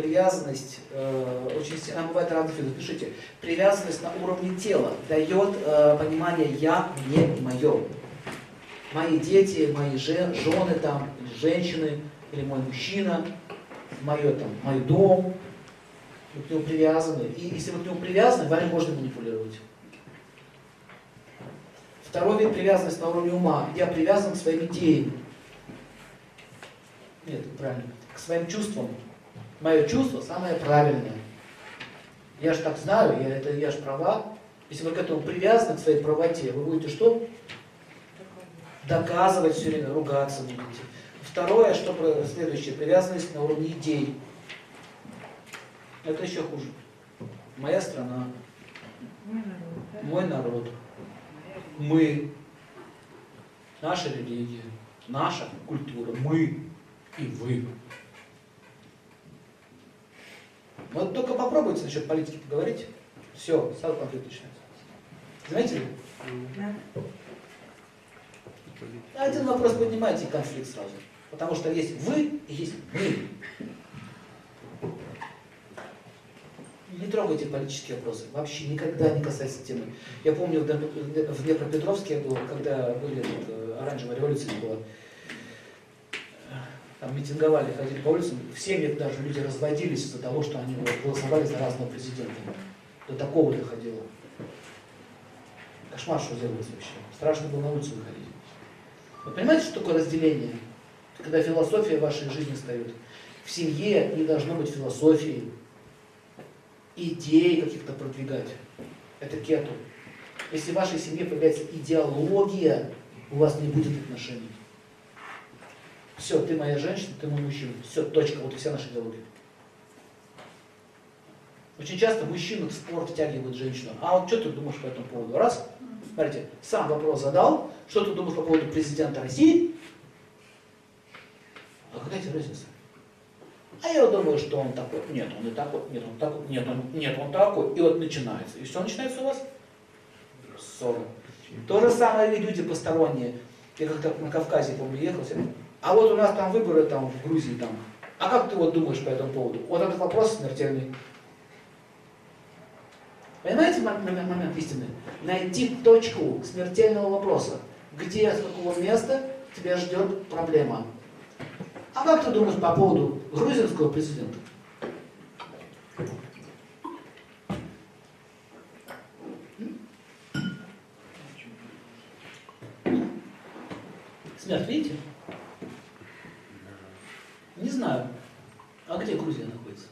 привязанность, э, очень сильно, бывает разных видов, пишите, привязанность на уровне тела дает э, понимание я, мне мое. Мои дети, мои жен, жены там, или женщины, или мой мужчина, мое там, мой дом, вы к нему привязаны. И если вы к нему привязаны, вами можно манипулировать. Второй вид привязанности на уровне ума. Я привязан к своим идеям. Нет, правильно. К своим чувствам. Мое чувство самое правильное. Я же так знаю, я, это, я же права. Если вы к этому привязаны, к своей правоте, вы будете что? Доказывать все время, ругаться будете. Второе, что следующее, привязанность на уровне идей. Это еще хуже. Моя страна, мой народ, мы, наша религия, наша культура, мы и вы. Вот попробуйте насчет политики поговорить, все, сразу конфликт начинается. Знаете ли? Один вопрос поднимайте и конфликт сразу. Потому что есть вы и есть мы. Не трогайте политические вопросы. Вообще никогда не касайтесь темы. Я помню, в Днепропетровске я был, когда были тут, э, оранжевая революция была. Там митинговали, ходили по улицам. В семьях даже люди разводились из-за того, что они голосовали за разного президента. До такого доходило. Кошмар, что делается вообще. Страшно было на улицу выходить. Вы понимаете, что такое разделение? Когда философия вашей жизни встает. В семье не должно быть философии, идей каких-то продвигать. Это кету. Если в вашей семье появляется идеология, у вас не будет отношений. Все, ты моя женщина, ты мой мужчина. Все, точка, вот и вся наша идеология. Очень часто мужчина в спор втягивает женщину. А вот что ты думаешь по этому поводу? Раз, смотрите, сам вопрос задал, что ты думаешь по поводу президента России? А какая тебе разница? А я думаю, что он такой. Нет, он и такой. Нет, он такой. Нет, он, нет, он такой. И вот начинается. И что начинается у вас? Ссора. То же самое и люди посторонние. Я как-то на Кавказе, помню, ехал. А вот у нас там выборы там в Грузии там. А как ты вот думаешь по этому поводу? Вот этот вопрос смертельный. Понимаете момент, истины? Найти точку смертельного вопроса. Где, с какого места тебя ждет проблема. А как ты думаешь по поводу грузинского президента? Смерть, видите? Не знаю. А где Грузия находится?